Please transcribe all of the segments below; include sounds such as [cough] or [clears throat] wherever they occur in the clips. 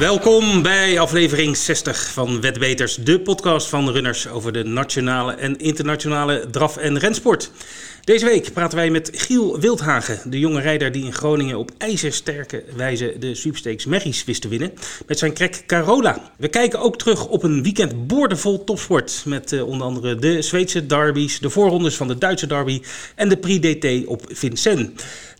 Welkom bij aflevering 60 van Wetbeters, de podcast van runners over de nationale en internationale draf- en rensport. Deze week praten wij met Giel Wildhagen, de jonge rijder die in Groningen op ijzersterke wijze de sweepstakes Merries wist te winnen met zijn krek Carola. We kijken ook terug op een weekend boordevol topsport met uh, onder andere de Zweedse derbies, de voorrondes van de Duitse derby en de Prix DT op Vincennes.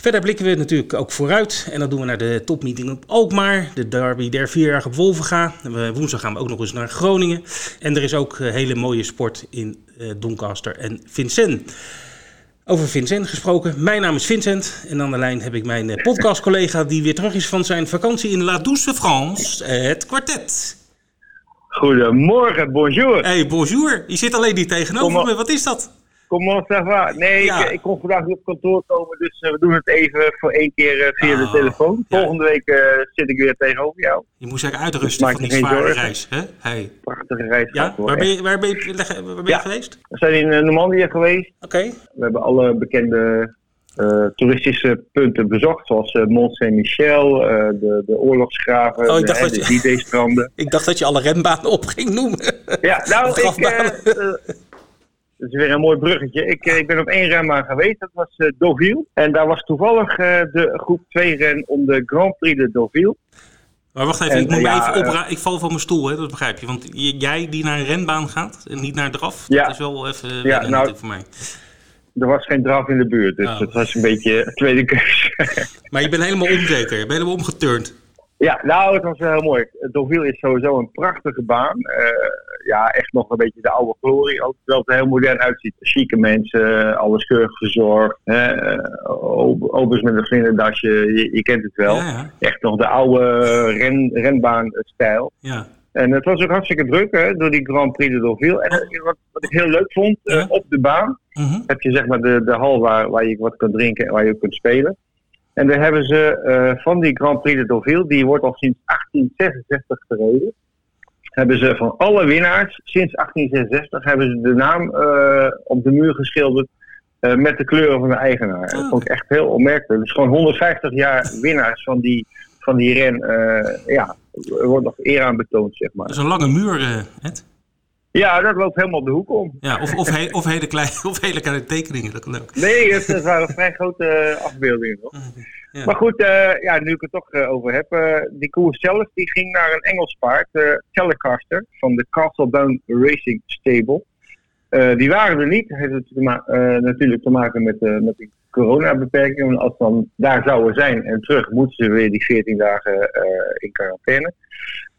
Verder blikken we natuurlijk ook vooruit en dat doen we naar de topmeeting op Alkmaar, de derby der vierjarige op Wolvenga. Woensdag gaan we ook nog eens naar Groningen en er is ook uh, hele mooie sport in uh, Doncaster en Vincennes. Over Vincent gesproken. Mijn naam is Vincent en aan de lijn heb ik mijn eh, podcastcollega die weer terug is van zijn vakantie in La Douce France, het kwartet. Goedemorgen, bonjour. Hey, bonjour. Je zit alleen niet tegenover me. Wat is dat? Ça va? Nee, ja. ik, ik, kon vandaag niet op kantoor komen, dus uh, we doen het even voor één keer uh, via oh, de telefoon. Volgende ja. week uh, zit ik weer tegenover jou. Je moet zeggen uitrusten dus van die zware zorgen. reis. Hè? Hey. Prachtige reis. Ja? Waar ben je, waar ben je, waar ben je geweest? We zijn in Normandië geweest. Oké. Okay. We hebben alle bekende toeristische punten bezocht, zoals Mont Saint-Michel, de, de oorlogsgraven, oh, ik dacht de, dat de D-stranden. [laughs] ik dacht dat je alle renbanen [laughs] op ging noemen. Ja, nou, ik... Dat is weer een mooi bruggetje. Ik, ik ben op één renbaan geweest, dat was uh, Deauville. En daar was toevallig uh, de groep 2 ren om de Grand Prix de Deauville. Maar wacht even, en, ik moet ja, even opra- Ik val van mijn stoel, hè, dat begrijp je. Want jij die naar een renbaan gaat en niet naar draf, ja. dat is wel even ja, nou, voor mij. Er was geen draf in de buurt, dus oh. dat was een beetje een tweede keuze. [laughs] maar je bent helemaal onzeker, je bent helemaal omgeturnd. Ja, nou, het was wel heel mooi. Deauville is sowieso een prachtige baan. Uh, ja, echt nog een beetje de oude glorie. Ook terwijl het er heel modern uitziet. Chique mensen, alles keurig verzorgd. Hè, obers met een vlinderdasje, je, je kent het wel. Ja, ja. Echt nog de oude ren, renbaanstijl. Ja. En het was ook hartstikke druk hè, door die Grand Prix de Deauville. En wat, wat ik heel leuk vond, uh, op de baan Mhm. heb je zeg maar de, de hal waar, waar je wat kunt drinken en waar je ook kunt spelen. En daar hebben ze uh, van die Grand Prix de Deauville, die wordt al sinds 1866 gereden. Hebben ze van alle winnaars sinds 1866 hebben ze de naam uh, op de muur geschilderd uh, met de kleuren van de eigenaar. Oh. Dat vond ik echt heel opmerkelijk. Dus gewoon 150 jaar winnaars van die, van die ren. ja, er wordt nog eer aan betoond, zeg maar. Dat is een lange muur, Ed. Ja, dat loopt helemaal op de hoek om. Ja, of, of, he, of, hele, kleine, [laughs] of hele kleine tekeningen, dat kan ook. Nee, het, waren [laughs] vrij grote afbeeldingen nog. Ja. Maar goed, uh, ja, nu ik het toch uh, over heb. Uh, die koers zelf die ging naar een Engels paard, de Telecaster, van de Castle Down Racing Stable. die waren er niet. Dat heeft te natuurlijk te maken met, met die coronabeperkingen. Want als ze dan daar zouden zijn en terug, moeten ze weer die 14 dagen in quarantaine.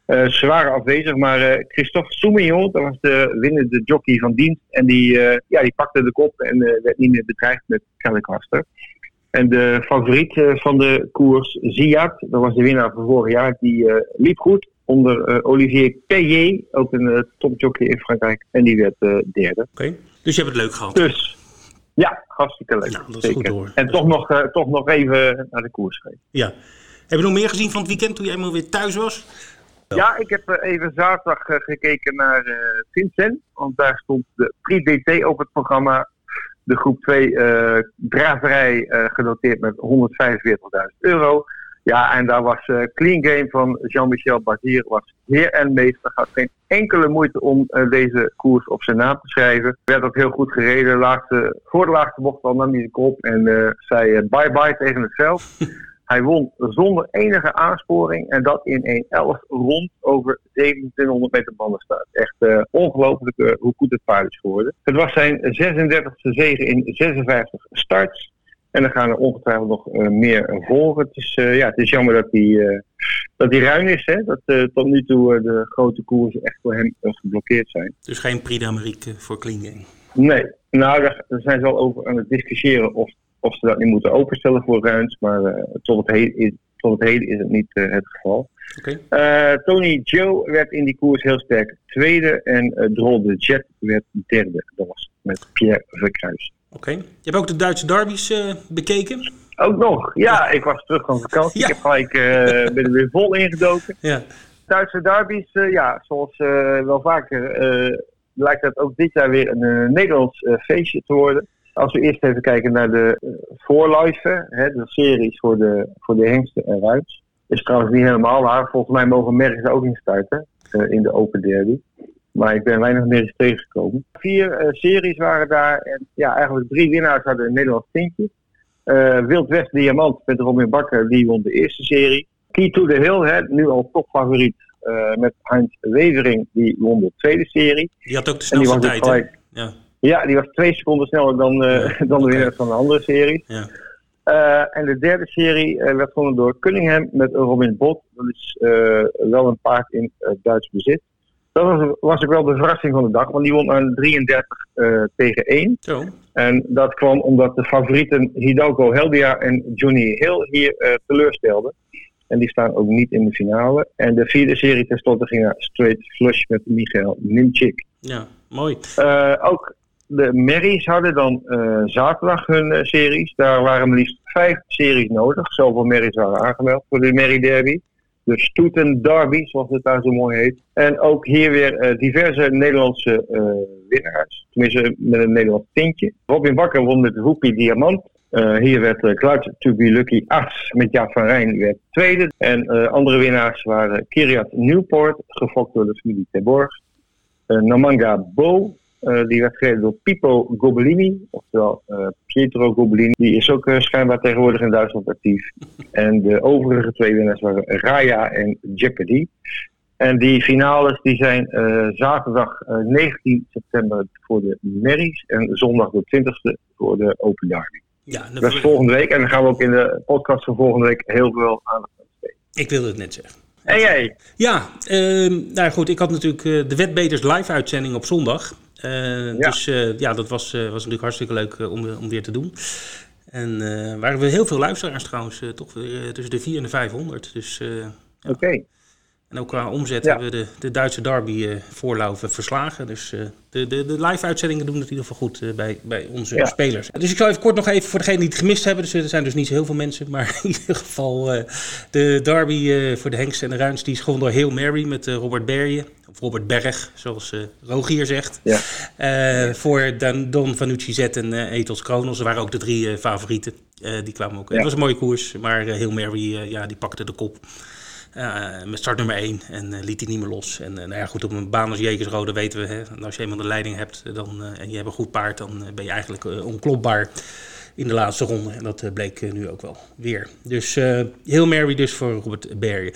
Uh, ze waren afwezig, maar uh, Christophe Soumillon, dat was de winnende jockey van dienst. En die, uh, ja, die pakte de kop en werd niet meer bedreigd met Telecaster. En de favoriet van de koers, Ziad, dat was de winnaar van vorig jaar, die liep goed onder Olivier Payet, ook een topjockey in Frankrijk. En die werd derde. Oké, okay. dus je hebt het leuk gehad. Dus, ja, hartstikke leuk. Dat is goed hoor. En toch nog, toch nog even naar de koers. Ja. Heb je nog meer gezien van het weekend toen je eenmaal weer thuis was? Ja, ik heb even zaterdag uh, gekeken naar uh, Vincent. Want daar stond de Prix DT op het programma. De groep 2 uh, draverij genoteerd met 145.000 euro. Ja, en daar was Clean Game van Jean-Michel Bartier was heer en meester. Had geen enkele moeite om deze koers op zijn naam te schrijven. Werd ook heel goed gereden. Laatste, voor de laatste bocht al nam hij de kop en zei bye-bye tegen het veld. [laughs] Hij won zonder enige aansporing en dat in een 11 rond over 2700 meter bandenstaat. Echt uh, ongelooflijk uh, hoe goed het paard is geworden. Het was zijn 36e zege in 56 starts. En er gaan er ongetwijfeld nog uh, meer volgen. Het is, ja, het is jammer dat hij, dat ruim is. Hè? Dat tot nu toe de grote koersen echt voor hem geblokkeerd zijn. Dus geen Prix d'Amérique voor Game? Nee. Nou, daar, daar zijn ze al over aan het discussiëren of of ze dat niet moeten openstellen voor ruins, maar uh, tot, het heden is, tot het heden is het niet uh, het geval. Okay. Uh, Tony Joe werd in die koers heel sterk tweede en uh, Drol de Jet werd derde. Dat was met Pierre Verkruis. Oké. Okay. Je hebt ook de Duitse derbies bekeken? Ook nog, ja. Ik was terug van vakantie. Ja. Ik heb gelijk, [laughs] ben er weer vol ingedoken. Ja. Duitse derbies, ja, zoals wel vaker, lijkt het ook dit jaar weer een Nederlands feestje te worden. Als we eerst even kijken naar de uh, voorlijsten, hè, de series voor de, voor de hengsten en ruits. Is trouwens niet helemaal waar. Volgens mij mogen merken ook niet starten in de Open Derby. Maar ik ben weinig meer tegengekomen. Vier series waren daar. En ja, eigenlijk drie winnaars hadden een Nederlands tintje. Wild West Diamant met Robin Bakker, die won de eerste serie. Key to the Hill, hè, nu al topfavoriet uh, met Heinz Wevering, die won de tweede serie. Die had ook de snelste tijd, gelijk, ja. Ja, die was twee seconden sneller dan, uh, [laughs] dan de winnaar van de andere serie. Ja. Uh, en de derde serie werd gewonnen door Cunningham met Robin Bot. Dat is wel een paard in Duits bezit. Dat was, was ook wel de verrassing van de dag, want die won aan 33 tegen 1. Zo. En dat kwam omdat de favorieten Hidalgo Heldia en Johnny Hill hier teleurstelden. En die staan ook niet in de finale. En de vierde serie tenslotte ging naar Straight Flush met Michael Nimchik. Ja, mooi. Uh, ook de Merries hadden dan uh, zaterdag hun uh, series. Daar waren maar liefst vijf series nodig. Zoveel Merries waren aangemeld voor de Merry Derby. De Stoeten Derby, zoals het daar zo mooi heet. En ook hier weer diverse Nederlandse winnaars. Tenminste, met een Nederlands tintje. Robin Bakker won met de Hoepie Diamant. Hier werd uh, Cloud to be Lucky As met Jaap van Rijn werd tweede. En andere winnaars waren Kiriat Newport, gefokt door de familie Terborg. Namanga Bo, die werd gereden door Pipo Gobellini, oftewel Pietro Gobellini. Die is ook schijnbaar tegenwoordig in Duitsland actief. En de overige twee winnaars waren Raya en Jeopardy. En die finales die zijn zaterdag 19 september voor de Merries en zondag de 20e voor de Open Derby. Ja, dat is volgende week. En dan gaan we ook in de podcast van volgende week heel veel aandacht aan besteden. Ik wilde het net zeggen. En jij? Ja, uh, nou goed, ik had natuurlijk de Wetbeters live uitzending op zondag. Ja. Dus uh, ja, dat was, was natuurlijk hartstikke leuk om, om weer te doen. En waren we heel veel luisteraars trouwens, toch tussen de 4 en de 500. Dus, ja. En ook qua omzet hebben we de, de Duitse derby uh, voorlaufen verslagen. Dus uh, de, de, de live-uitzendingen doen het in ieder geval goed uh, bij, bij onze ja. spelers. Dus ik zal even kort nog even voor degenen die het gemist hebben. Dus er zijn dus niet zo heel veel mensen. Maar [laughs] in ieder geval de derby voor de Hengst en de Ruins. Die is gewoon door Heel Mary met Robert Berje. Of Robert Berg, zoals Rogier zegt. Ja. voor Dan, Don Vanucci Z en Ethos Kronos. Er waren ook de drie favorieten. die kwamen ook. Het was een mooie koers. Maar Heel Mary, ja, die pakte de kop. Uh, met start nummer 1 en uh, liet hij niet meer los. En uh, nou ja, goed, op een baan als Jekersrode weten we, hè, als je eenmaal de leiding hebt dan, en je hebt een goed paard, dan ben je eigenlijk onklopbaar in de laatste ronde. En dat bleek nu ook wel weer. Dus heel Mary dus voor Robert Bergen.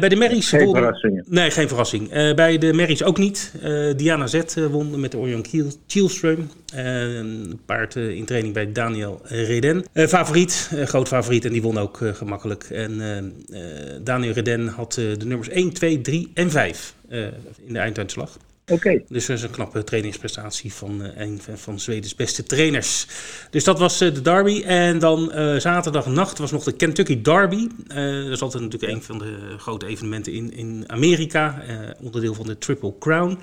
bij de Merries... Geen verrassing. Nee, geen verrassing. bij de Merries ook niet. Diana Z won met de Orion Kielström. een paard in training bij Daniel Reden. favoriet, groot favoriet en die won ook gemakkelijk. En Daniel Reden had de nummers 1, 2, 3 en 5 in de einduitslag. Dus dat is een knappe trainingsprestatie van uh, een van Zwedens beste trainers. Dus dat was uh, de derby. En dan uh, zaterdagnacht was nog de Kentucky Derby. dat is altijd natuurlijk een van de grote evenementen in, in Amerika. onderdeel van de Triple Crown.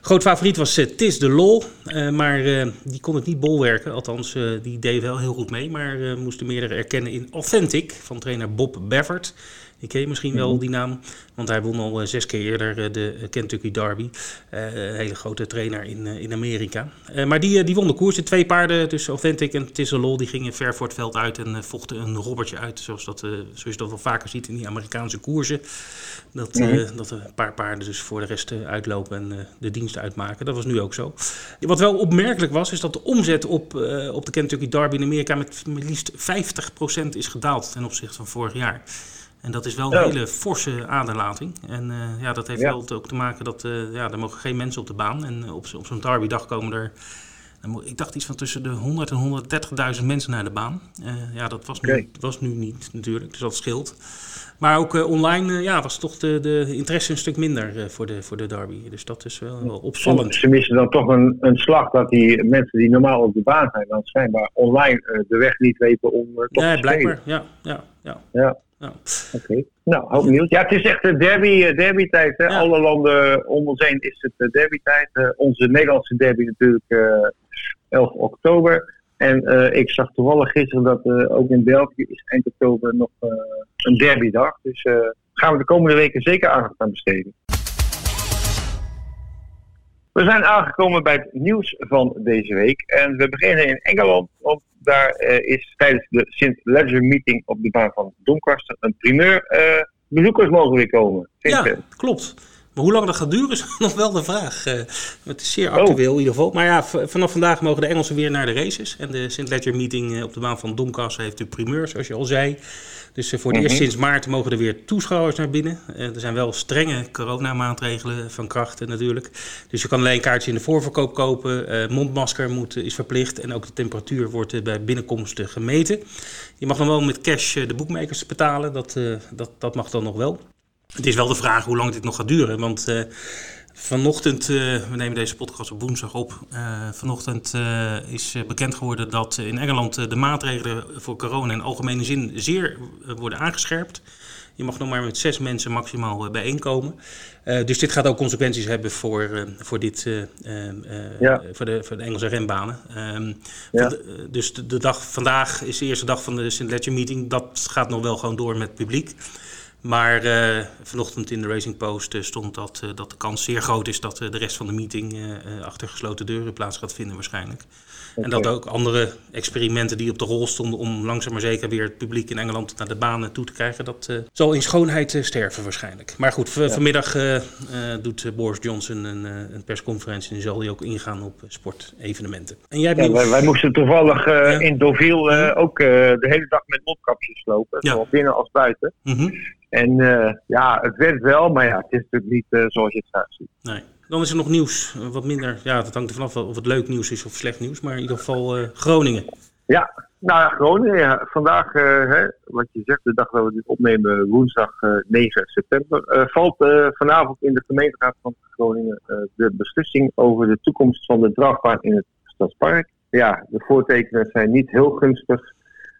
Groot favoriet was Tis de Law. maar die kon het niet bolwerken. Althans, die deed wel heel goed mee. Maar moesten meerdere erkennen in Authentic van trainer Bob Bevert. Ik ken je misschien wel, mhm. die naam. Want hij won al eh, zes keer eerder eh, de Kentucky Derby. Eh, een hele grote trainer in, in Amerika. maar die, die won de koers. De twee paarden, dus Authentic en Tisselol, die gingen ver voor het veld uit en vochten een robbertje uit. Zoals, dat, zoals je dat wel vaker ziet in die Amerikaanse koersen. Dat, mm dat een paar paarden dus voor de rest uitlopen en de dienst uitmaken. Dat was nu ook zo. Wat wel opmerkelijk was, is dat de omzet op, op de Kentucky Derby in Amerika met, met liefst 50% is gedaald ten opzichte van vorig jaar. En dat is wel een hele forse aderlating. En uh, ja, dat heeft wel ook te maken dat uh, ja, er mogen geen mensen op de baan. En op, op zo'n derbydag komen er, ik dacht iets van tussen de 100 en 130.000 mensen naar de baan. Uh, ja, dat was, okay. nu, was nu niet natuurlijk, dus dat scheelt. Maar ook online ja, was toch de, de interesse een stuk minder voor, de, voor de derby. Dus dat is wel, wel opvallend. Ze missen dan toch een, een slag dat die mensen die normaal op de baan zijn, dan schijnbaar online de weg niet weten om toch nee, blijkbaar, ja, ja, ja. ja. Ja. Oké. Nou, hoop nieuws. Ja, het is echt de derby, eh, derby tijd. Hè? Alle landen om ons heen is het eh, derby tijd. Uh, onze Nederlandse derby natuurlijk uh, 11 oktober. En uh, ik zag toevallig gisteren dat ook in België is eind oktober nog een derbydag. Dus gaan we de komende weken zeker aandacht aan besteden. We zijn aangekomen bij het nieuws van deze week. En we beginnen in Engeland, want daar uh, is tijdens de Sint Ledger meeting op de baan van Doncaster een primeur. Uh, bezoekers mogen weer komen. Ja, klopt. Maar hoe lang dat gaat duren is [laughs] nog wel de vraag. Uh, het is zeer actueel in ieder geval. Maar ja, vanaf vandaag mogen de Engelsen weer naar de races. En de St. Ledger meeting op de baan van Doncaster heeft de primeur, zoals je al zei. Dus voor het eerst mhm. sinds maart mogen er weer toeschouwers naar binnen. er zijn wel strenge coronamaatregelen van krachten natuurlijk. Dus je kan alleen kaartjes in de voorverkoop kopen. mondmasker moet, is verplicht. En ook de temperatuur wordt bij binnenkomst gemeten. Je mag dan wel met cash de boekmakers betalen. Dat, dat, dat mag dan nog wel. Het is wel de vraag hoe lang dit nog gaat duren. Want uh, vanochtend, uh, we nemen deze podcast op woensdag op. Uh, vanochtend is bekend geworden dat in Engeland de maatregelen voor corona in algemene zin zeer worden aangescherpt. Je mag nog maar met zes mensen maximaal bijeenkomen. dus dit gaat ook consequenties hebben voor, voor, dit, ja. voor, de, voor de Engelse renbanen. Ehm, dus de, de, dag vandaag is de eerste dag van de St. Ledger meeting. Dat gaat nog wel gewoon door met publiek. Maar uh, vanochtend in de Racing Post uh, stond dat, uh, dat de kans zeer groot is dat de rest van de meeting achter gesloten deuren plaats gaat vinden waarschijnlijk. Okay. En dat ook andere experimenten die op de rol stonden om langzaam maar zeker weer het publiek in Engeland naar de banen toe te krijgen, dat zal in schoonheid sterven waarschijnlijk. Maar goed, ja. vanmiddag doet Boris Johnson een, een, persconferentie en zal hij ook ingaan op sportevenementen. En jij ja, wij, wij, moesten toevallig ja. in Deauville ook de hele dag met mondkapjes lopen, zowel binnen als buiten. Mm -hmm. En ja, het werkt wel, maar ja, het is natuurlijk niet zoals je het graag ziet. Nee. Dan is er nog nieuws, wat minder, ja, dat hangt er vanaf of het leuk nieuws is of slecht nieuws, maar in ieder geval uh, Groningen. Ja, nou Groningen, vandaag, hè, wat je zegt, de dag dat we dit opnemen, woensdag 9 september, valt vanavond in de gemeenteraad van Groningen de beslissing over de toekomst van de draagbaan in het Stadspark. Ja, de voortekenen zijn niet heel gunstig.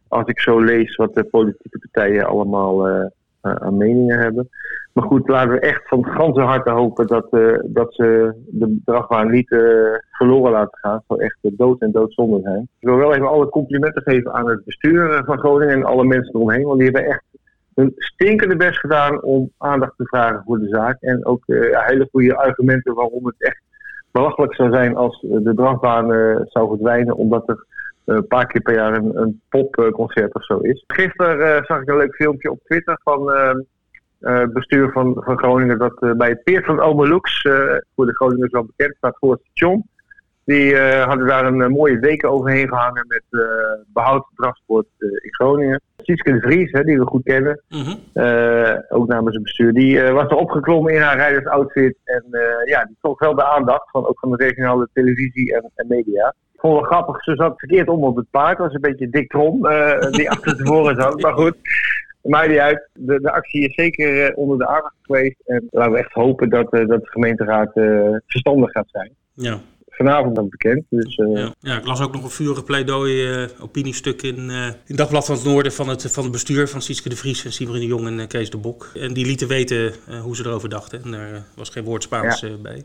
Als ik zo lees wat de politieke partijen allemaal aan meningen hebben. Maar goed, laten we echt van ganse harte hopen dat, uh, dat ze de draagbaan niet uh, verloren laten gaan. Het zou echt dood en doodzonde zijn. Ik wil wel even alle complimenten geven aan het bestuur van Groningen en alle mensen eromheen. Want die hebben echt een stinkende best gedaan om aandacht te vragen voor de zaak. En ook hele goede argumenten waarom het echt belachelijk zou zijn als de draagbaan zou verdwijnen. Omdat er een paar keer per jaar een, een popconcert of zo is. Gisteren uh, zag ik een leuk filmpje op Twitter van uh, bestuur van, van Groningen dat uh, bij het Peer van Omelux, voor de Groningers wel bekend staat voor het station. Die hadden daar een mooie deken overheen gehangen met behoud transport in Groningen. Sieske de Vries, hè, die we goed kennen, mm -hmm. ook namens het bestuur, die was er opgeklommen in haar rijdersoutfit. En ja, die trok wel de aandacht van, ook van de regionale televisie en, en media vond wel grappig. Ze zat verkeerd om op het paard. was een beetje dik trom uh, die [laughs] achter tevoren zat. Maar goed, maakt niet uit. De, de actie is zeker uh, onder de aandacht geweest. En laten we echt hopen dat, uh, dat de gemeenteraad verstandig gaat zijn. Ja. Vanavond dan bekend. Dus, ja. ja. ik las ook nog een vurig pleidooi, opiniestuk in, in Dagblad van het Noorden van het, van het bestuur van Sietske de Vries en Siebrine de Jong en Kees de Bok. En die lieten weten hoe ze erover dachten. En daar was geen woord Spaans ja. bij.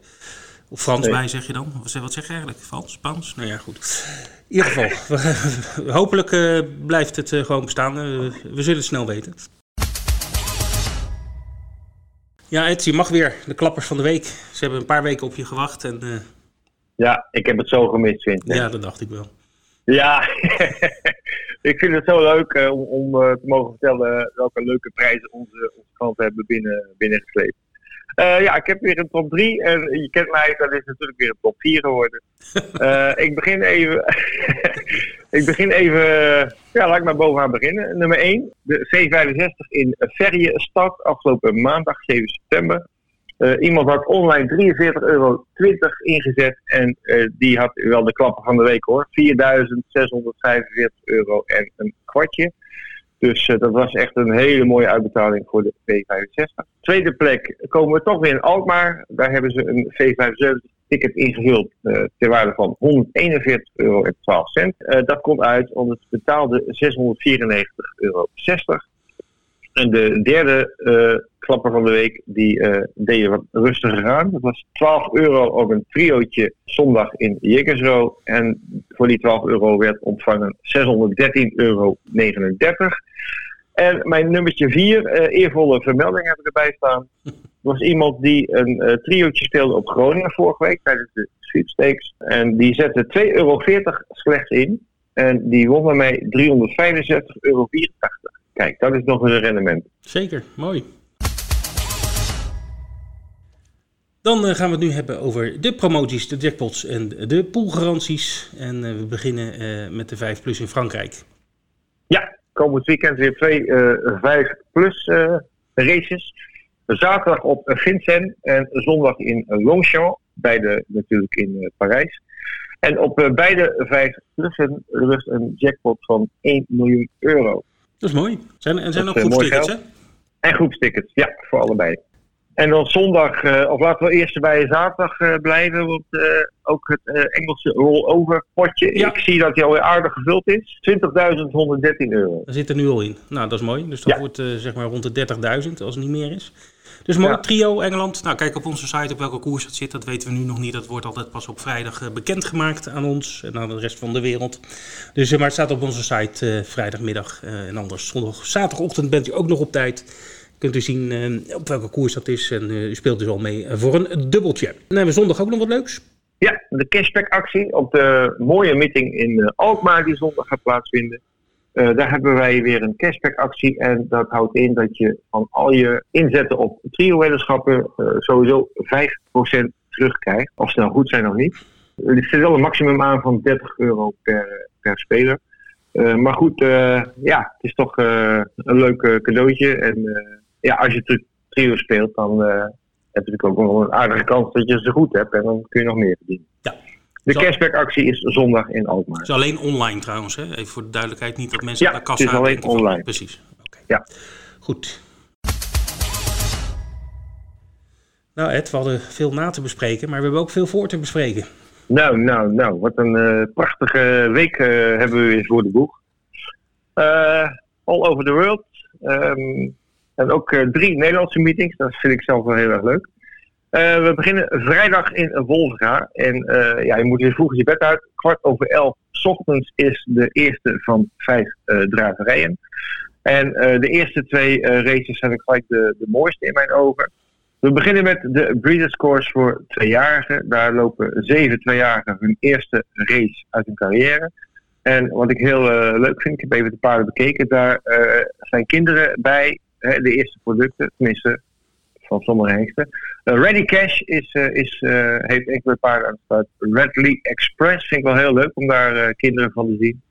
Of Frans bij, zeg je dan? Wat zeg je eigenlijk? Frans? Spaans? Nou ja, goed. In ieder geval, [clears throat] hopelijk uh, blijft het uh, gewoon bestaan. Uh, we zullen het snel weten. Ja, Ed, je mag weer de klappers van de week. Ze hebben een paar weken op je gewacht. En, ja, ik heb het zo gemist, vind ik. Ja, dat dacht ik wel. Ja, [laughs] ik vind het zo leuk om, om te mogen vertellen welke leuke prijzen onze, onze klanten hebben binnen, binnengesleept. Uh, ja, ik heb weer een top 3. En je kent mij, dat is natuurlijk weer een top 4 geworden. Uh, [laughs] ik begin even. [laughs] ik begin even. Ja, laat ik maar bovenaan beginnen. Nummer 1, de C65 in Ferriestad, afgelopen maandag 7 september. Uh, iemand had online 43,20 euro ingezet en die had wel de klappen van de week hoor. 4.645 euro en een kwartje. Dus uh, dat was echt een hele mooie uitbetaling voor de V65. Tweede plek komen we toch weer in Alkmaar. Daar hebben ze een V75 ticket ingehuld uh, ter waarde van 141,12 euro. Uh, dat komt uit, want het betaalde 694,60 euro. En de derde uh, klapper van de week, die uh, deed je wat rustiger aan. Dat was 12 euro op een triootje zondag in Jekersro. En voor die 12 euro werd ontvangen 613,39 euro. En mijn nummertje vier, uh, eervolle vermelding heb ik erbij staan. was iemand die een uh, triootje speelde op Groningen vorige week tijdens de sweepstakes. En die zette 2,40 euro slechts in. En die won bij mij 365,84 euro. Kijk, dat is nog een rendement. Zeker, mooi. Dan uh, gaan we het nu hebben over de promoties, de jackpots en de poolgaranties. En uh, we beginnen uh, met de 5 plus in Frankrijk. Ja, komend weekend weer twee 5 plus races. Zaterdag op Vincennes en zondag in Longchamp. Beide natuurlijk in Parijs. En op beide 5 plussen rust een jackpot van 1 miljoen euro. Dat is mooi. Zijn, en zijn ook groepstickets, hè? En groepstickets, ja, voor allebei. En dan zondag, uh, of laten we eerst bij zaterdag uh, blijven, want uh, ook het Engelse rollover potje. Ik zie dat hij alweer aardig gevuld is. 20.113 euro. Daar zit er nu al in. Nou, dat is mooi. Dus dat ja. wordt zeg maar rond de 30.000 als het niet meer is. Dus mooi, ja. trio Engeland. Nou, kijk op onze site op welke koers het zit. Dat weten we nu nog niet. Dat wordt altijd pas op vrijdag bekendgemaakt aan ons en aan de rest van de wereld. Dus, maar het staat op onze site vrijdagmiddag. en anders zondag, zaterdagochtend bent u ook nog op tijd kunt u zien uh, op welke koers dat is. En uh, u speelt dus al mee voor een dubbeltje. Dan hebben we zondag ook nog wat leuks. Ja, de cashback-actie op de mooie meeting in Alkmaar die zondag gaat plaatsvinden. Daar hebben wij weer een cashback-actie. En dat houdt in dat je van al je inzetten op trio-weddenschappen sowieso 5% terugkrijgt. Of ze nou goed zijn of niet. Er zit wel een maximum aan van 30 euro per, per speler. maar goed, ja, het is toch een leuk cadeautje. En ja, als je trio speelt, dan heb je natuurlijk ook wel een aardige kans dat je ze goed hebt. En dan kun je nog meer verdienen. Ja. De cashback-actie is zondag in Alkmaar. Het is alleen online trouwens, hè? Even voor de duidelijkheid. Niet dat mensen ja, naar de kassa het is alleen online. precies. Okay. Ja. Goed. Nou Ed, we hadden veel na te bespreken, maar we hebben ook veel voor te bespreken. Nou, nou, nou. Wat een uh, prachtige week uh, hebben we weer voor de boeg. Uh, all over the world. Um, en ook drie Nederlandse meetings. Dat vind ik zelf wel heel erg leuk. Uh, we beginnen vrijdag in Wolvenga. En uh, ja, je moet weer vroeg je bed uit. Kwart over elf ochtends is de eerste van vijf draverijen. En de eerste twee races zijn gelijk de, de mooiste in mijn ogen. We beginnen met de Breeders' Course voor tweejarigen. Daar lopen zeven tweejarigen hun eerste race uit hun carrière. En wat ik heel leuk vind, ik heb even de paarden bekeken. Daar zijn kinderen bij de eerste producten, tenminste van sommige hengsten. Uh, Ready Cash is, uh, is, uh, heeft enkele paarden aan start. Redley Express vind ik wel heel leuk om daar kinderen van te zien.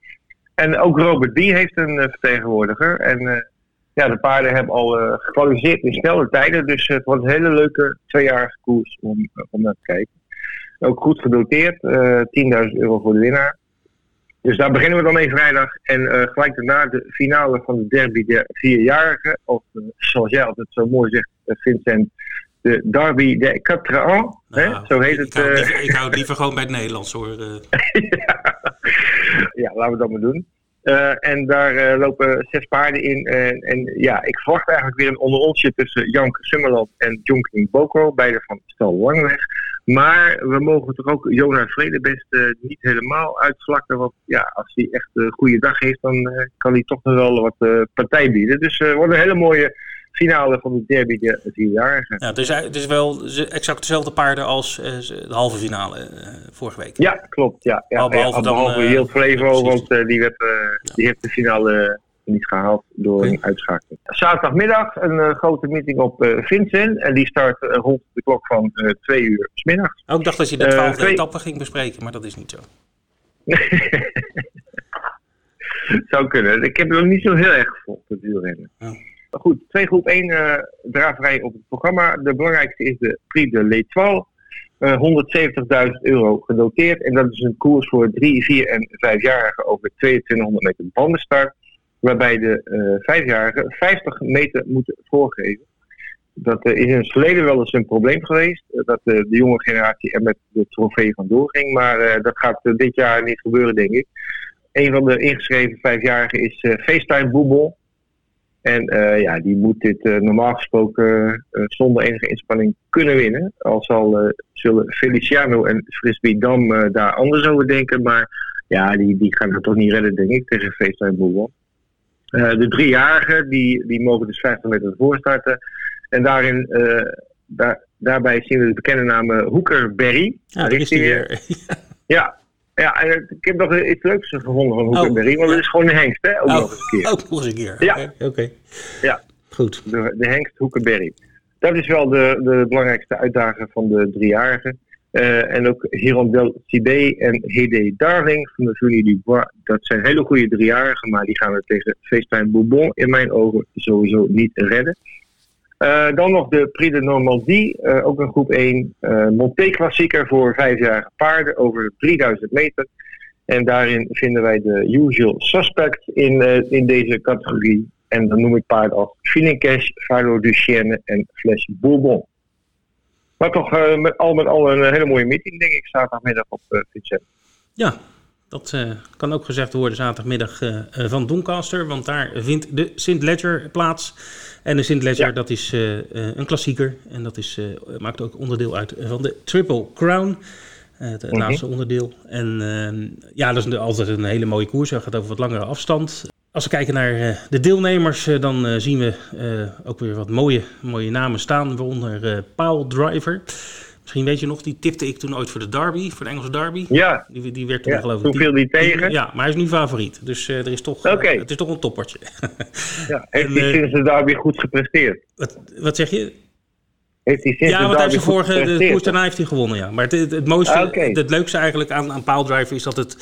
En ook Robert B. heeft een vertegenwoordiger. En ja, de paarden hebben al gekwalificeerd in snelle tijden. Dus het wordt een hele leuke tweejarige koers om, om naar te kijken. Ook goed gedoteerd. 10.000 euro voor de winnaar. Dus daar beginnen we dan mee vrijdag. En gelijk daarna de finale van de derby der vierjarigen. Of zoals jij altijd zo mooi zegt, Vincent, de derby der quatre ans. Nou, Zo heet het. Ik hou, liever, ik hou het liever gewoon bij het Nederlands hoor. ja. [laughs] ja. laten we dat maar doen. en daar lopen zes paarden in. En, en, ja, ik verwacht eigenlijk weer een onderontje tussen Jank Summerland en Jonking Boko. Beide van Stal Langweg. Maar we mogen toch ook Jonas Vredebest uh, niet helemaal uitvlakken. Want ja, als hij echt een goede dag heeft, dan kan hij toch nog wel wat partij bieden. Dus het wordt een hele mooie finale van de derby de vierjarige. Ja, het is, het is wel exact dezelfde paarden als de halve finale vorige week. Ja, klopt. Ja, ja, behalve, ja, behalve dan, Yield Flevo, want die, werd, die heeft de finale niet gehaald door okay. een uitschakeling. Zaterdagmiddag een uh, grote meeting op uh, Vincent. En die start uh, rond de klok van twee uur s middags. Ook oh, dacht dat je de twaalfde twee... etappe ging bespreken, maar dat is niet zo. [laughs] Zou kunnen. Ik heb nog niet zo heel erg gevolgd, het wielrennen. Ja. Goed, twee groep 1 draverij op het programma. De belangrijkste is de Prix de l'Étoile. 170.000 euro gedoteerd. En dat is een koers voor 3, 4 en 5-jarigen over 2200 meter bandenstart waarbij de uh, vijfjarigen 50 meter moeten voorgeven. Dat uh, is in het verleden wel eens een probleem geweest, uh, dat de jonge generatie er met de trofee vandoor ging, maar dat gaat dit jaar niet gebeuren, denk ik. Een van de ingeschreven vijfjarigen is FaceTime Boebel. En ja, die moet dit normaal gesproken zonder enige inspanning kunnen winnen. Al zal, zullen Feliciano en Frisbee Dam daar anders over denken, maar ja, die, die gaan het toch niet redden, denk ik, tegen FaceTime Boebel. de driejarigen die, die mogen dus 50 meter voor starten. En daarin, daar, daarbij zien we de bekende naam Hoeker Berry. [laughs] Ja, daar is hij weer. ja, ja, en ik heb nog iets leuks gevonden van Hoekenberry, oh, want het is gewoon een hengst, hè? Ook oh, nog eens een keer. Ook nog eens een keer. Ja. Oké. Ja. Goed. De, de hengst Hoekenberry. Dat is wel de, de belangrijkste uitdaging van de driejarigen. Uh, en ook Hirondel Cibé en Hede Darling van de Julie Dubois. Dat zijn hele goede driejarigen, maar die gaan we tegen FaceTime Bourbon in mijn ogen sowieso niet redden. Uh, dan nog de Prix de Normandie, uh, ook een groep 1. Uh, Monté klassieker voor vijfjarige paarden over 3000 meter. En daarin vinden wij de usual suspects in, in deze categorie. En dan noem ik paarden als Finincash, Faro Duchenne en Fles Bourbon. Maar toch met, al met al een hele mooie meeting, denk ik, zaterdagmiddag op Vincent. Ja, dat uh, kan ook gezegd worden zaterdagmiddag uh, van Doncaster, want daar vindt de Sint Ledger plaats. En de Sint Ledger, ja. dat is uh, een klassieker en dat is, maakt ook onderdeel uit van de Triple Crown. het okay. laatste onderdeel. En ehm, ja, dat is altijd een hele mooie koers. Dat gaat over wat langere afstand. Als we kijken naar de deelnemers, dan zien we ook weer wat mooie, mooie namen staan. Waaronder Paul Driver. Misschien weet je nog, die tipte ik toen ooit voor de Derby, voor de Engelse Derby. Ja. Die, die werd toen ja, geloof ik... Toen viel die tegen. Ja, maar hij is nu favoriet. Dus uh, er is toch, okay. uh, het is toch een toppertje. [laughs] ja, heeft hij uh, sinds de Derby goed gepresteerd? Wat, wat zeg je? Heeft hij sinds ja, de want hij Derby heeft de goed vorige de koers daarna heeft hij gewonnen, ja. Maar het, het, het mooiste, Ah, okay. het leukste eigenlijk aan, aan Piledriver is dat het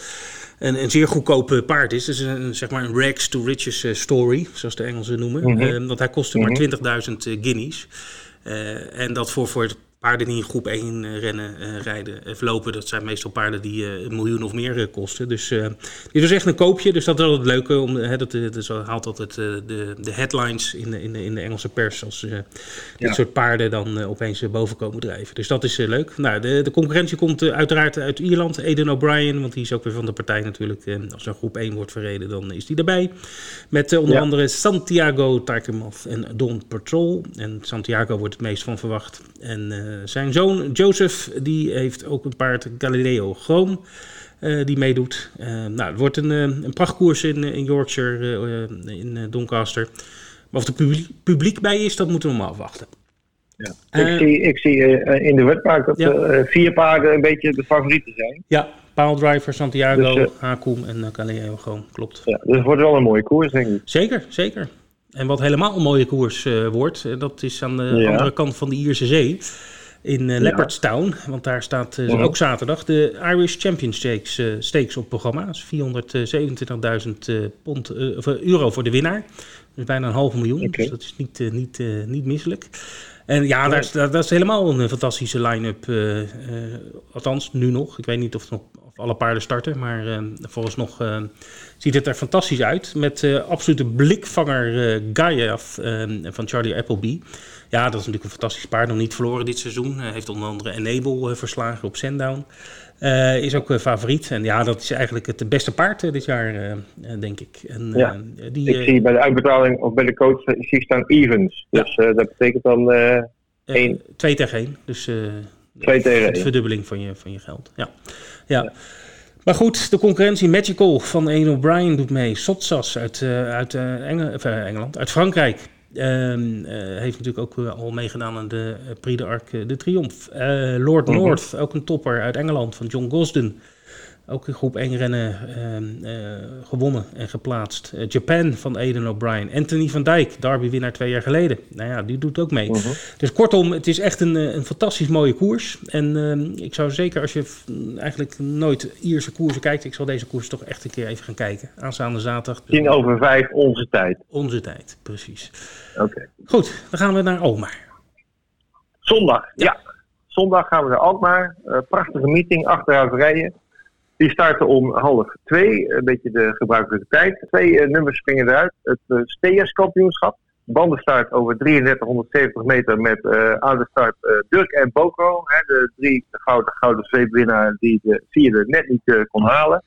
een, een zeer goedkope paard is. Het is een, zeg maar een rags to riches story, zoals de Engelsen noemen. Mhm. Uh, want hij kostte Mhm. maar 20.000 uh, guineas. En dat voor, voor paarden die in groep 1 uh, rennen, uh, rijden of lopen, dat zijn meestal paarden die een miljoen of meer kosten. Dus dit was echt een koopje, dus dat is altijd het leuke. Om, hè, dat, dat haalt altijd de, de headlines in de, in, de, in de Engelse pers als dit Ja. soort paarden dan opeens boven komen drijven. Dus dat is leuk. Nou, de, de concurrentie komt uiteraard uit Ierland. Eden O'Brien, want die is ook weer van de partij natuurlijk. als er groep 1 wordt verreden, dan is die erbij. Met onder Ja. andere Santiago Tarkemov en Don Patrol. En Santiago wordt het meest van verwacht. En eh, zijn zoon Joseph, die heeft ook een paard Galileo Chroom. eh, die meedoet. Eh, nou, het wordt een, eh, een prachtkoers in, in Yorkshire, eh, eh, in eh, Doncaster. Maar of er publiek, publiek bij is, dat moeten we maar afwachten. Ja. Eh, ik zie, ik zie eh, in de wedpaard dat Ja. eh, vier paarden een beetje de favorieten zijn. Ja, Piledriver, Santiago, Dus, Hakoum en uh, Galileo gewoon, klopt. Ja, dus het wordt wel een mooie koers, denk ik. Zeker, zeker. En wat helemaal een mooie koers eh, wordt, eh, dat is aan de Ja. andere kant van de Ierse Zee. In eh. Leopardstown, want daar staat eh, ook zaterdag de Irish Champion Stakes, eh, Stakes op programma. Dat is 427.000 eh, pond, of, euro voor de winnaar. Dus bijna een half miljoen, dus dat is niet, niet, niet misselijk. En ja, daar is, dat, dat is helemaal een fantastische line-up. althans, nu nog. Ik weet niet of, het nog, alle paarden starten, maar eh volgens nog eh, ziet het er fantastisch uit. Met eh absolute blikvanger Gaia van Charlie Appleby. Ja, dat is natuurlijk een fantastisch paard. Nog niet verloren dit seizoen. Heeft onder andere Enable verslagen op Sandown. Eh, is ook favoriet. En ja, dat is eigenlijk het beste paard dit jaar, denk ik. En, Ja. die, Ik zie bij de uitbetaling of bij de coach zie ik staan evens. Ja. Dus eh, dat betekent dan eh, eh, één. twee tegen één. Dus Twee tegen één. verdubbeling van je, van je geld. Ja. Ja. Maar goed, de concurrentie Magical van Ian O'Brien doet mee. Sotsas uit, eh, uit eh, Engel- of, eh, Engeland, uit Frankrijk. Ehm, eh, heeft natuurlijk ook al meegedaan aan de eh, Prix de Arc de Triomphe. Lord Mhm. North, ook een topper uit Engeland van John Gosden. Ook in groep 1 rennen ehm, eh, gewonnen en geplaatst. Eh, Japan van Aidan O'Brien. Anthony van Dijk, Derby-winnaar twee jaar geleden. Nou ja, die doet ook mee. Mhm. Dus kortom, het is echt een, eh, een fantastisch mooie koers. En ehm, ik zou zeker, als je eigenlijk nooit Ierse koersen kijkt... ik zal deze koers toch echt een keer even gaan kijken. Aanstaande zaterdag. Tien over vijf onze tijd. Onze tijd, precies. Oké. Goed, dan gaan we naar Almar. Zondag, ja. Zondag gaan we naar Alkmaar. Prachtige meeting, achteruit rijden. Die starten om half twee, een beetje de gebruikelijke tijd. Twee eh, nummers springen eruit. Het uh, Steers kampioenschap. Bandenstart over 3370 meter met eh, aan de start eh, Dirk en Boko. Hè, de drie gouden, gouden zweepwinnaar die de vierde net niet eh, kon halen.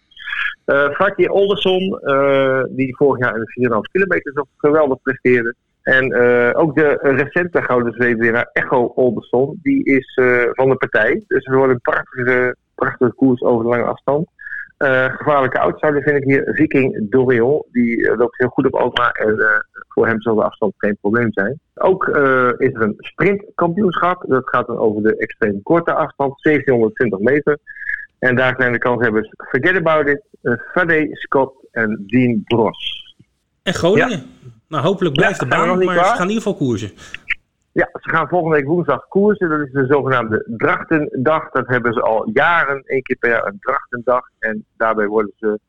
Uh, Fatje Olderson, uh, die vorig jaar in de 4,5 kilometer zo geweldig presteerde. En uh, ook de recente gouden zweepwinnaar Echo Olderson, die is uh, van de partij. Dus het wordt een prachtige, prachtige koers over de lange afstand. gevaarlijke outsider vind ik hier Viking Dorion. Die loopt heel goed op Alkmaar en voor hem zal de afstand geen probleem zijn. Ook is er een sprintkampioenschap. Dat gaat dan over de extreem korte afstand, 1720 meter. En daar zijn de kanshebbers Forget About It, uh, Scott en Dean Bros. En Groningen? Nou, hopelijk blijft de baan, maar ze gaan in ieder geval koersen. Ja, ze gaan volgende week woensdag koersen. Dat is de zogenaamde Drachtendag. Dat hebben ze al jaren, één keer per jaar een Drachtendag. En daarbij worden ze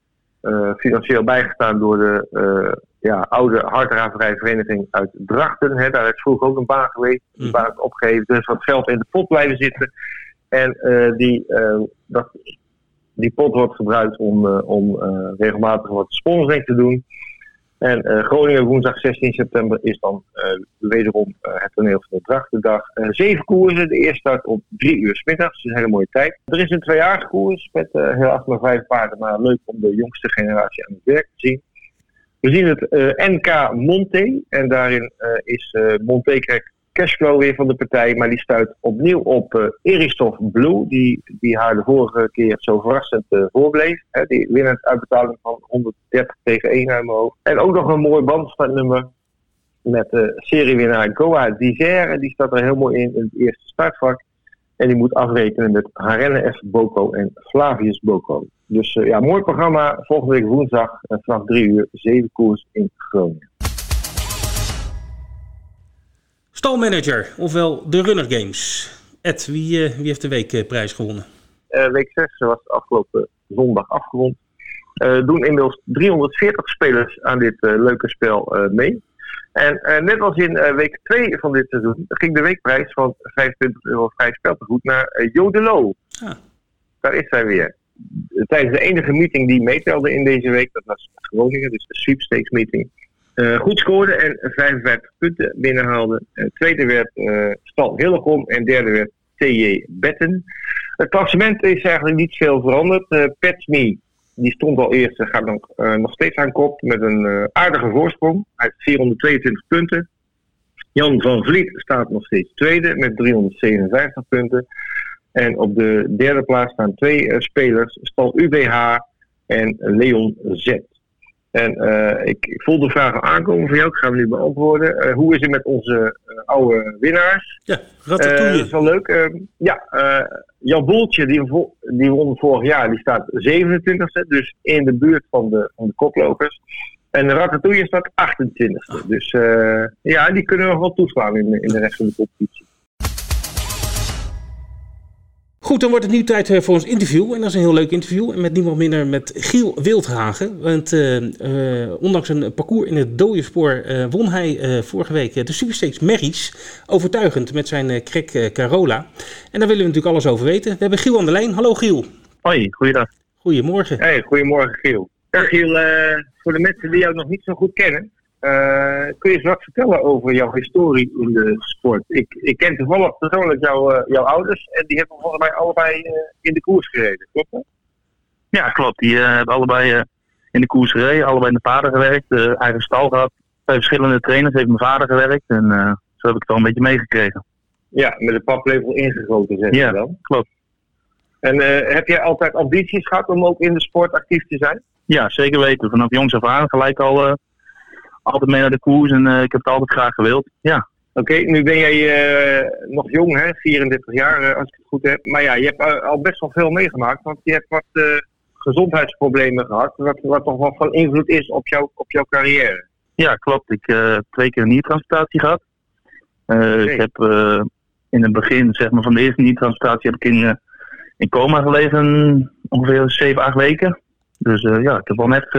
uh, financieel bijgestaan door de uh, ja, oude harddraverijvereniging uit Drachten. Hè. Daar is vroeger ook een baan geweest. Die mm. baan is opgegeven. Er is wat geld in de pot blijven zitten. En uh, die, dat, die pot wordt gebruikt om, om regelmatig wat sponsoring te doen. En uh, Groningen woensdag 16 september is dan uh, wederom uh, het toneel van de Drachtendag. zeven koersen, de eerste start om drie uur s middags. Is een hele mooie tijd. Er is een tweejarig koers met heel maar vijf paarden. Maar leuk om de jongste generatie aan het werk te zien. We zien het NK Monte. En daarin is Monte krijgt cashflow weer van de partij. Maar die stuit opnieuw op uh, Eristoff Blue. Die, die haar de vorige keer zo verrassend uh, voorbleef. Hè, die winnend uitbetaling van 130 tegen 1 uit. En ook nog een mooi bandstartnummer. Met uh, seriewinnaar Goa Dizer. Die staat er heel mooi in in het eerste startvak. En die moet afrekenen met Harenne F. Boko en Flavius Boko. Dus ja, mooi programma. Volgende week woensdag vanaf 3 uur. 7 koers in Groningen. Stalmanager, ofwel de Runner Games. Ed, wie, uh, wie heeft de weekprijs gewonnen? Uh, week 6 was afgelopen zondag afgerond. Uh, doen inmiddels 340 spelers aan dit leuke spel mee. En net als in week 2 van dit seizoen ging de weekprijs van 25 euro vrij speltegoed naar Jodelo. Ah. Daar is zij weer. Tijdens de enige meeting die meetelde in deze week, dat was Groningen, dus de sweepstakes meeting uh, goed scoorde en 55 punten binnenhaalde. Uh, tweede werd uh, Stal Hillegom en derde werd TJ Betten. Het klassement is eigenlijk niet veel veranderd. Uh, Petsme, die stond al eerst, gaat nog, nog steeds aan kop met een aardige voorsprong. Heeft 422 punten. Jan van Vliet staat nog steeds tweede met 357 punten. En op de derde plaats staan twee spelers, Stal UBH en Leon Z. En uh, ik, ik voel de vragen aankomen van jou. Ik ga hem nu beantwoorden. Uh, hoe is het met onze uh, oude winnaars? Ja, Ratatouille. dat is wel leuk. Ehm, ja, Jan Boeltje, die, die won vorig jaar, die staat 27e. Dus in de buurt van de, van de koplopers. En Ratatouille staat 28e. Oh. Dus ja, die kunnen nog wel toeslaan in, in de rest van de competitie. Goed, dan wordt het nu tijd eh, voor ons interview. En dat is een heel leuk interview. En met niemand minder met Giel Wildhagen. Want uh, uh, ondanks een parcours in het dode spoor won hij vorige week de Superstakes Merries. Overtuigend met zijn krek Carola. En daar willen we natuurlijk alles over weten. We hebben Giel aan de lijn. Hallo Giel. Hoi, goeiedag. Goedemorgen. Hey, goedemorgen Giel. Ja, Giel, voor de mensen die jou nog niet zo goed kennen. Uh, kun je eens wat vertellen over jouw historie in de sport? Ik, ik ken toevallig persoonlijk jou, uh, jouw ouders en die hebben volgens mij allebei uh, in de koers gereden, klopt dat? Ja, klopt. Die hebben allebei in de koers gereden, allebei in de vader gewerkt, eigen stal gehad. Bij verschillende trainers heeft mijn vader gewerkt en zo heb ik het wel een beetje meegekregen. Ja, met de paplepel ingegoten, zeg je ja, wel. klopt. En heb jij altijd ambities gehad om ook in de sport actief te zijn? Ja, zeker weten. Vanaf jongs af aan gelijk al altijd mee naar de koers en uh, ik heb het altijd graag gewild. Ja. Oké, nu ben jij uh, nog jong, hè? 34 jaar uh, als ik het goed heb. Maar ja, je hebt al best wel veel meegemaakt, want je hebt wat gezondheidsproblemen gehad, wat, wat toch wel van invloed is op, jou, op jouw carrière. Ja, klopt. Ik heb twee keer een niertransplantatie gehad. Okay. Ik heb in het begin zeg maar, van de eerste niertransplantatie heb ik in, in coma gelegen ongeveer 7, 8 weken. Dus ja, ik heb wel net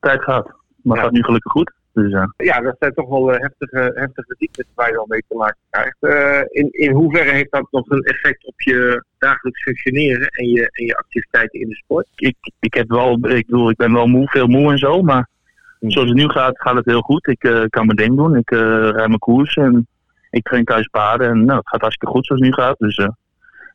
tijd gehad. Maar het gaat nu gelukkig goed. Dus, uh... Ja, dat zijn toch wel eh, heftige, heftige ziektes waar je al mee te maken krijgt. Uh, in, in hoeverre heeft dat nog een effect op je dagelijks functioneren en je, en je activiteiten in de sport? Ik, ik, heb wel, ik, bedoel, ik ben wel moe, veel moe en zo, maar hmm. zoals het nu gaat, gaat het heel goed. Ik uh, kan mijn ding doen, ik rij mijn koers en ik train thuis paarden en nou, het gaat hartstikke goed zoals het nu gaat. Dus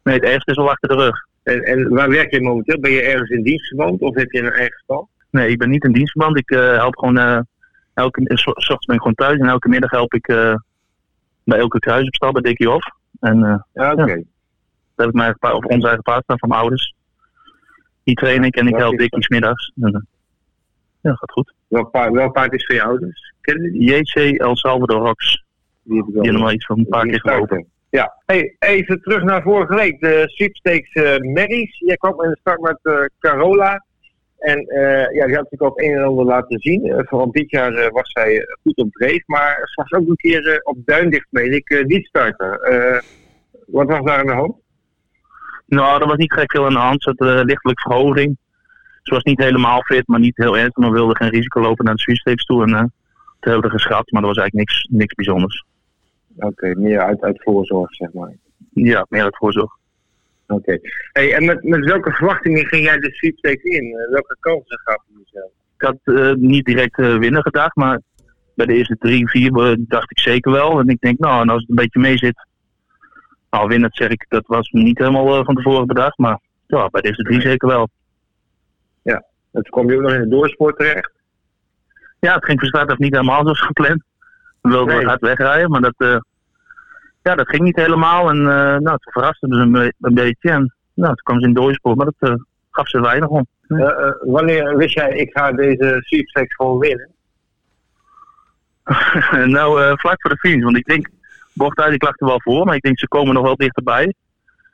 nee, het ergste is al achter de rug. En, en waar werk je momenteel? Ben je ergens in dienstverband of heb je een eigen stal? Nee, ik ben niet in dienstverband. Ik help gewoon elke, s ochtends ben ik gewoon thuis en elke middag help ik uh, bij elke kruisopstal bij Dickie Hof. En, uh, ja, oké. Okay. Ja, heb ik mijn eigen, of onze eigen paard staan van mijn ouders. Die train ik en ik help Dickie smiddags. Ja, gaat goed. Welk paard, welk paard is voor jou ouders? Kennen die? JC El Salvador Rocks. Die heb ik al nog iets van een paar keer gelopen. Ja, hey, even terug naar vorige week. De sweepstakes uh, Marys. Jij kwam in de start met Carola. En uh, ja, die had natuurlijk ook een en ander laten zien. Uh, vooral dit jaar was zij goed op dreef. Maar ze was ook een keer op duindicht, meen ik, niet starten. wat was daar aan de hand? Nou, er was niet gek veel aan de hand. Ze had lichtelijk verhoging. Ze was niet helemaal fit, maar niet heel ernstig. Maar wilde geen risico lopen naar de sweepstakes toe. En het hebben we geschat, maar er was eigenlijk niks, niks bijzonders. Oké, meer uit, uit voorzorg, zeg maar. Ja, meer uit voorzorg. Oké. Hey, en met, met welke verwachtingen ging jij de sweepstakes in? Uh, welke kansen gaf je jezelf? Ik had uh, niet direct uh, winnen gedacht, maar bij de eerste drie, vier dacht ik zeker wel. En ik denk, nou, en als het een beetje mee zit, nou, winnen, zeg ik, dat was niet helemaal van tevoren bedacht. Maar ja, bij de eerste drie zeker wel. Ja, en toen kwam je ook nog in de doorsport terecht? Ja, het ging af niet helemaal zoals gepland. We wilden nee. hard wegrijden, maar dat, ja, dat ging niet helemaal. En uh, nou, toen verraste ze een, een, beetje. En nou, toen kwam ze in doorspoor, maar dat uh, gaf ze weinig om. wanneer wist jij, ik ga deze sweepstakes gewoon winnen? [laughs] nou, vlak voor de finish. Want ik denk, bocht uit, ik lag er wel voor. Maar ik denk, ze komen nog wel dichterbij.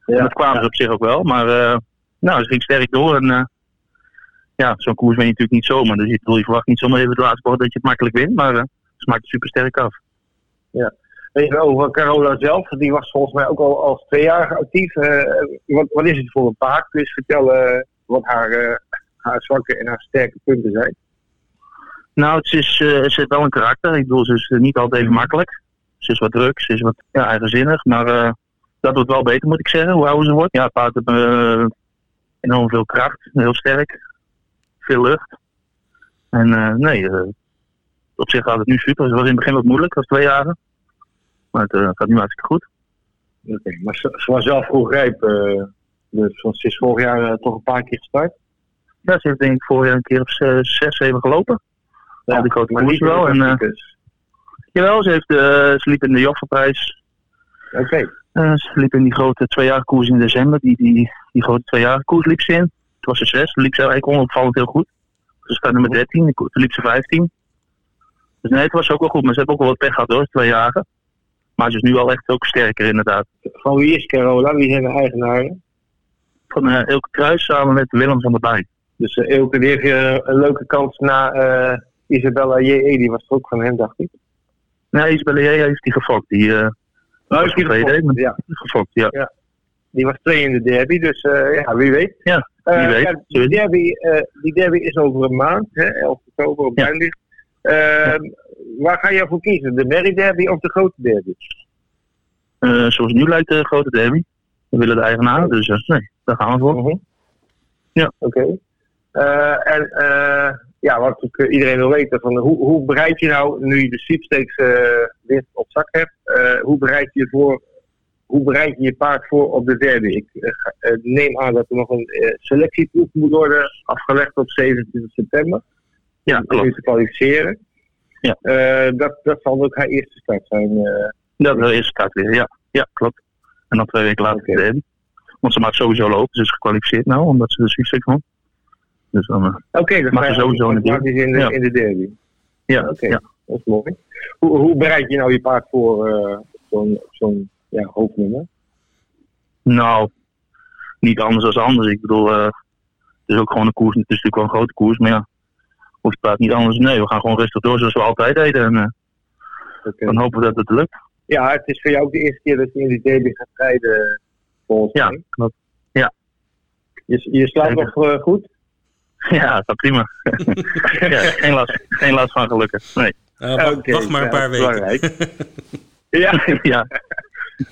Ja, en dat kwamen ja. ze op zich ook wel. Maar nou, ze ging sterk door. En ja, zo'n koers ben je natuurlijk niet zomaar. Dus je, je verwacht niet zomaar even de laatste bocht dat je het makkelijk wint. Maar ze maakt super sterk af. Ja. Over Carola zelf. Die was volgens mij ook al als tweejarige actief. Uh, wat, wat, is het voor een paard? Kun vertellen wat haar, uh, haar zwakke en haar sterke punten zijn? Nou, het is, uh, wel een karakter. Ik bedoel, ze is niet altijd even makkelijk. Ze is wat druk, ze is wat ja, eigenzinnig. Maar dat wordt wel beter, moet ik zeggen, hoe ouder ze wordt. Ja, paard heeft enorm veel kracht, heel sterk. Veel lucht. En nee, op zich gaat het nu super. Het was in het begin wat moeilijk, was twee jaar. Maar het uh, gaat nu hartstikke goed. Oké, okay, maar was zelf vroeg rijp. Uh, dus ze is vorig jaar uh, toch een paar keer gestart. Ja, ze heeft denk ik vorig jaar een keer of zes, zeven gelopen. Ja, Al die grote koers wel. En, jawel, ze, heeft, ze liep in de Joffenprijs. Oké. Okay. ze liep in die grote tweejarige koers in december. Die, die, die grote tweejarige koers liep ze in. Het was ze zes. liep ze eigenlijk onopvallend heel goed. Ze staat nummer 13. Toen liep ze 15. Dus nee, het was ook wel goed. Maar ze hebben ook wel wat pech gehad hoor, twee jaren. Maar ze is nu al echt ook sterker inderdaad. Van wie is Carola? Wie zijn de eigenaren? Van uh, Elke Kruis samen met Willem van der Bij. Dus uh, Elke die heeft een leuke kans na uh, Isabella J.E. Die was ook van hem, dacht ik. Nee, Isabella J.E. heeft die gefokt. Die, uh, die gefokt? Ja. gefokt, ja. ja. Die was twee in de derby, dus ja, wie weet. Ja, wie weet. Ja, die, derby, die derby is over een maand, hè, 11 oktober op ja. Uh, waar ga je voor kiezen? De Merry Derby of de grote derby? Uh, zoals nu lijkt de grote derby. We willen de eigenaar, dus uh, nee, daar gaan we voor. Uh -huh. Ja. Oké. Okay. Eh, en ja, wat iedereen wil weten, van hoe, hoe bereid je nou, nu je de sweepstakes winst op zak hebt, hoe bereid je voor hoe bereid je je paard voor op de derby? Ik neem aan dat er nog een selectieproef moet worden afgelegd op 27 september ja, klopt. te kwalificeren. Ja. Uh, dat, dat zal ook haar eerste start zijn. Uh, dat is haar eerste start weer, ja. Ja, klopt. En dan twee weken later okay. de. Want ze maakt sowieso lopen, ze is gekwalificeerd nou, omdat ze de succes kwam. Dus dan uh, Oké, okay, dat mag ze sowieso in de derby. In de, ja. in de derby. Ja, oké. Okay. Ja. Dat is mooi. Hoe, hoe bereid je nou je paard voor uh, zo'n zo'n ja, hoofdnummer? Nou, niet anders dan anders. Ik bedoel, uh, het is ook gewoon een koers. Het is natuurlijk wel een grote koers, maar ja, of praat niet anders. Nee, we gaan gewoon rustig door zoals we altijd deden. En uh, okay. dan hopen we dat het lukt. Ja, het is voor jou ook de eerste keer dat je in die derby gaat rijden, volgens ja, mij. Klopt. Ja. Je, je slaapt nog uh, goed? [laughs] Ja, dat prima. [laughs] ja, geen, last, geen last van gelukkig. Nee. Uh, wacht, okay, wacht maar een paar weken. [laughs] ja, ja.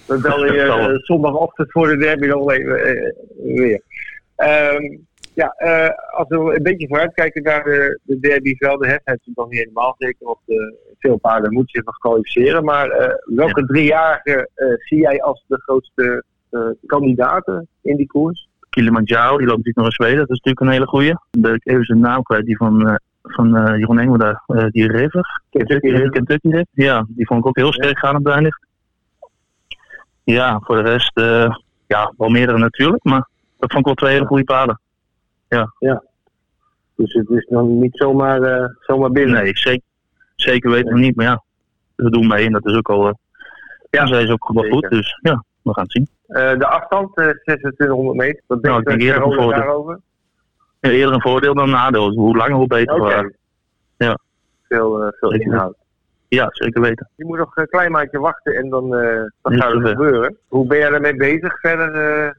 Dan bel je uh, zondagochtend voor de derby nog even weer. Um, ja, uh, als we een beetje vooruitkijken naar de, de derby velden, hè, zijn ze nog niet helemaal zeker, want uh, veel paarden moeten zich nog kwalificeren. Maar uh, welke ja. driejarigen zie jij als de grootste kandidaten in die koers? Kilimanjaro, die loopt natuurlijk nog in Zweden, dat is natuurlijk een hele goeie. Ben ik even zijn naam kwijt, die van, van Jeroen Engel die River. Kentucky River. Kentucky River. Ja, die vond ik ook heel sterk gaan op Duinlicht. Ja, voor de rest, ja, wel meerdere natuurlijk, maar dat vond ik wel twee hele goede paarden. Ja. ja. Dus het is nog niet zomaar, uh, zomaar binnen. Nee, zeker, zeker weten we niet. Maar ja, we doen mee en dat is ook al... Uh, ja, zij is ook wel goed, dus ja, we gaan het zien. Uh, de afstand, 2600 meter, wat denk nou, je eerder een voordeel. daarover? Ja, eerder een voordeel dan een nadeel. Hoe langer, hoe beter. Okay. Ja. Veel, veel inhoud. Ja, zeker weten. Je moet nog een klein maandje wachten en dan, uh, dan gaat het gebeuren. Hoe ben jij daarmee bezig verder? uh?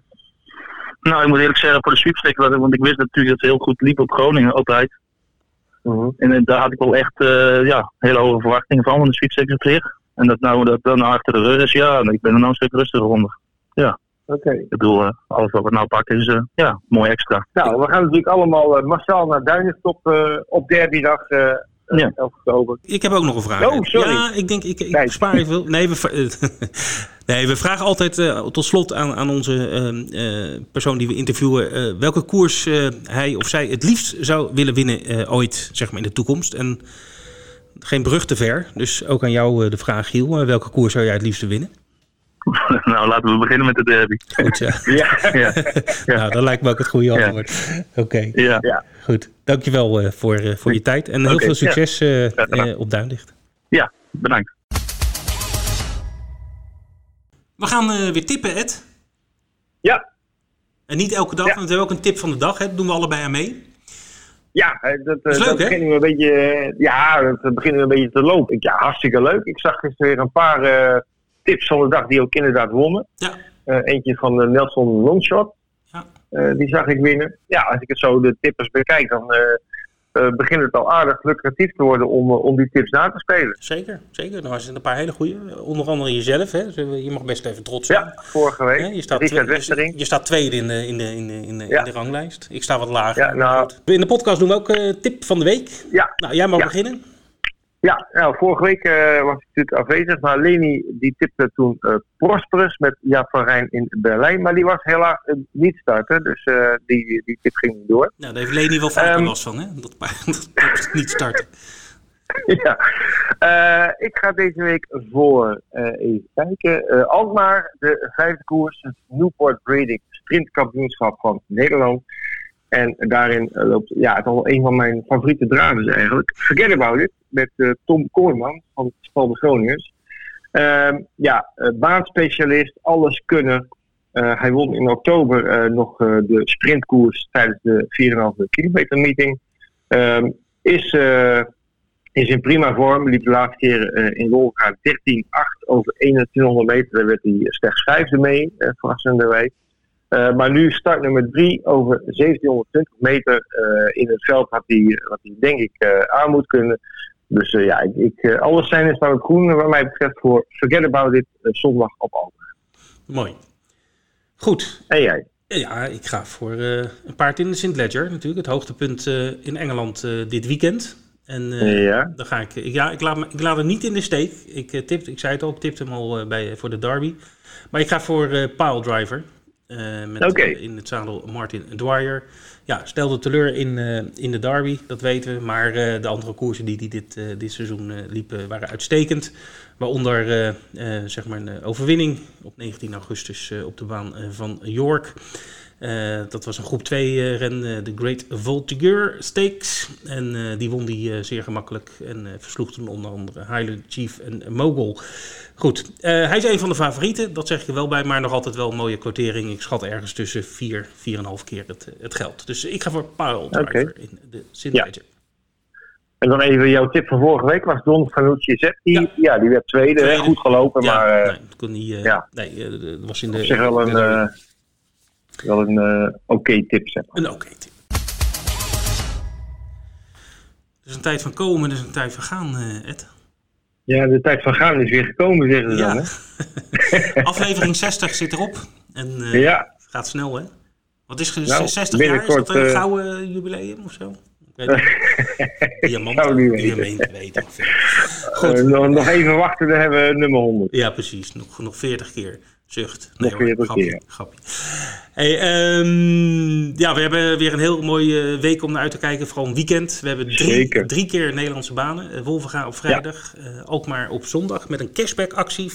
Nou, ik moet eerlijk zeggen, voor de sweepstake, want ik wist natuurlijk dat het heel goed liep op Groningen, altijd. Mhm. En uh, daar had ik wel echt uh, ja, hele hoge verwachtingen van, van de zich. En dat nou dat dan achter de rug is, ja, ik ben er nou een stuk rustiger onder. Ja. Oké. Ik bedoel, uh, alles wat we nou pakken is, ja, mooi extra. Nou, we gaan natuurlijk allemaal massaal naar Duinenstop uh, op derbydag. Ja. 11 oktober. Ik heb ook nog een vraag. Oh, sorry. Ja, ik denk, ik, ik spaar even. Nee, we, [laughs] nee, we vragen altijd uh, tot slot aan, aan onze uh, uh, persoon die we interviewen... welke koers hij of zij het liefst zou willen winnen ooit, zeg maar in de toekomst. En geen brug te ver, dus ook aan jou de vraag, Giel. welke koers zou jij het liefst winnen? [laughs] nou, laten we beginnen met de derby. Goed, ja. [laughs] ja. ja. ja. Nou, dat lijkt me ook het goede antwoord. Ja. Oké. Okay. Ja. ja. Goed. Dankjewel uh, voor, uh, voor je tijd en heel okay. veel succes uh, ja. op Duinlicht. Ja, bedankt. We gaan weer tippen, Ed. Ja. En niet elke dag, want we hebben ook een tip van de dag. Hè? Dat doen we allebei aan mee. Ja, dat, dat, leuk, dat begint nu een beetje, ja, dat begint nu een beetje te lopen. Ja, hartstikke leuk. Ik zag gisteren weer een paar tips van de dag die ook inderdaad wonnen. Ja. Uh, eentje van uh, Nelson Longshot. Ja. Uh, die zag ik winnen. Ja, als ik het zo de tippers bekijk, dan begint het al aardig lucratief te worden om, om die tips na te spelen. Zeker, zeker. Nou, er zijn een paar hele goede. Onder andere jezelf. Hè? Je mag best even trots zijn. Ja, vorige week. Ja, je, staat Richard je, je staat tweede in de, in de, in de, in de, ja. ranglijst. Ik sta wat lager. Ja, nou, in de podcast doen we ook tip van de week. Ja. Nou, jij mag ja. beginnen. Ja, nou, vorige week uh, was ik natuurlijk afwezig, maar Leni die tipte toen uh, Prosperus met Jaap van Rijn in Berlijn. Maar die was helaas uh, niet starten, dus die, die tip ging niet door. Nou, daar heeft Leni wel vaker um, last van, hè? Dat, [laughs] dat niet starten. [laughs] ja, ik ga deze week voor, even kijken, Alkmaar, de vijfde koers, het Newport Breeding Sprintkampioenschap van Nederland. En daarin loopt ja, het al een van mijn favoriete draden eigenlijk. Forget About It met uh, Tom Koorman van Stal de Groningers. Uh, ja, uh, baanspecialist, alles kunnen. Hij won in oktober nog de sprintkoers tijdens de 4,5 kilometer meeting. Ehm, is, is in prima vorm. Liep de laatste keer in Wolga 13-8 over 2100 meter. Daar werd hij slechts vijfde mee, verrassenderwijs. Uh, maar nu start nummer 3 over 1720 meter uh, in het veld wat hij, wat hij denk ik uh, aan moet kunnen. Dus ja, ik, ik, alles zijn is nou het groen wat mij betreft voor Forget About It zondag op Alkmaar. Mooi. Goed. En jij? Ja, ik ga voor een paard in de St. Ledger natuurlijk. Het hoogtepunt in Engeland dit weekend. En ja. dan ga ik, ja, ik laat, me, ik laat hem niet in de steek. Ik, tipte, ik zei het al, ik tipte hem al bij, voor de derby. Maar ik ga voor Pile Driver. Uh, met okay. uh, in het zadel Martin Dwyer. Ja, stelde teleur in, uh, in de derby, dat weten we. Maar de andere koersen die hij dit, dit seizoen liepen waren uitstekend. Waaronder zeg maar een overwinning op 19 augustus op de baan van York. Uh, dat was een groep 2 uh, ren, uh, de Great Voltigeur Stakes. En die won die zeer gemakkelijk en versloeg toen onder andere Highland Chief en Mogul. Goed, hij is een van de favorieten, dat zeg ik er wel bij, maar nog altijd wel een mooie quotering. Ik schat ergens tussen 4, 4,5 keer het, het geld. Dus ik ga voor Pile Driver okay. in de. Ja. En dan even jouw tip van vorige week was Don Fanucci Zet. Die, ja. ja. die werd tweede, tweede. goed gelopen, ja, maar... nee, dat kon niet, ja. nee, dat was in de... Zich wel een wel een uh, oké okay tip, zeg maar. Een oké okay tip. Het is een tijd van komen, het is een tijd van gaan, uh, Ed. Ja, de tijd van gaan is weer gekomen, zeggen ze ja. dan. Hè? [laughs] Aflevering 60 zit erop. En uh, ja. het gaat snel, hè? Wat is nou, 60 jaar? Is dat een gouden jubileum of zo? Diamant, [laughs] diamant, weet ik [laughs] Goed. Uh, nog, nog even wachten, dan hebben we nummer 100. Ja, precies. Nog, nog 40 keer. Zucht. Nee, nog 40 grapje. Grapje. Hey, um, ja, we hebben weer een heel mooie week om naar uit te kijken. Vooral een weekend. We hebben drie, drie keer Nederlandse banen. Wolvenga op vrijdag. Ja. Uh, ook maar op zondag. Met een cashback actie. 5%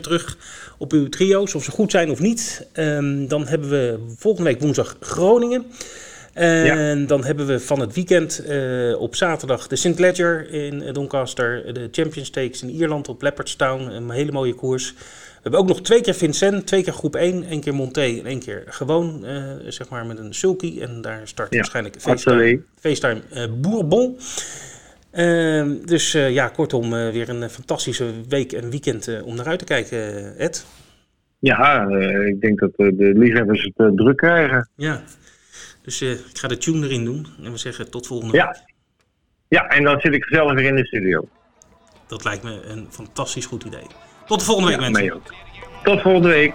terug op uw trio's. Of ze goed zijn of niet. Um, dan hebben we volgende week woensdag Groningen. En dan hebben we van het weekend op zaterdag de St. Ledger in Doncaster. De Champions Stakes in Ierland op Leopardstown. Een hele mooie koers. We hebben ook nog twee keer Vincent, twee keer groep 1, één keer Monté en één keer gewoon, zeg maar met een sulky. En daar start ja, waarschijnlijk FaceTime, FaceTime Bourbon. Ehm, dus uh, ja, kortom, weer een fantastische week en weekend om naar uit te kijken, Ed. Ja, ik denk dat de liefhebbers het druk krijgen. Ja, dus ik ga de tune erin doen en we zeggen tot volgende ja. week. Ja, en dan zit ik zelf weer in de studio. Dat lijkt me een fantastisch goed idee. Tot de volgende week, mensen. Tot volgende week.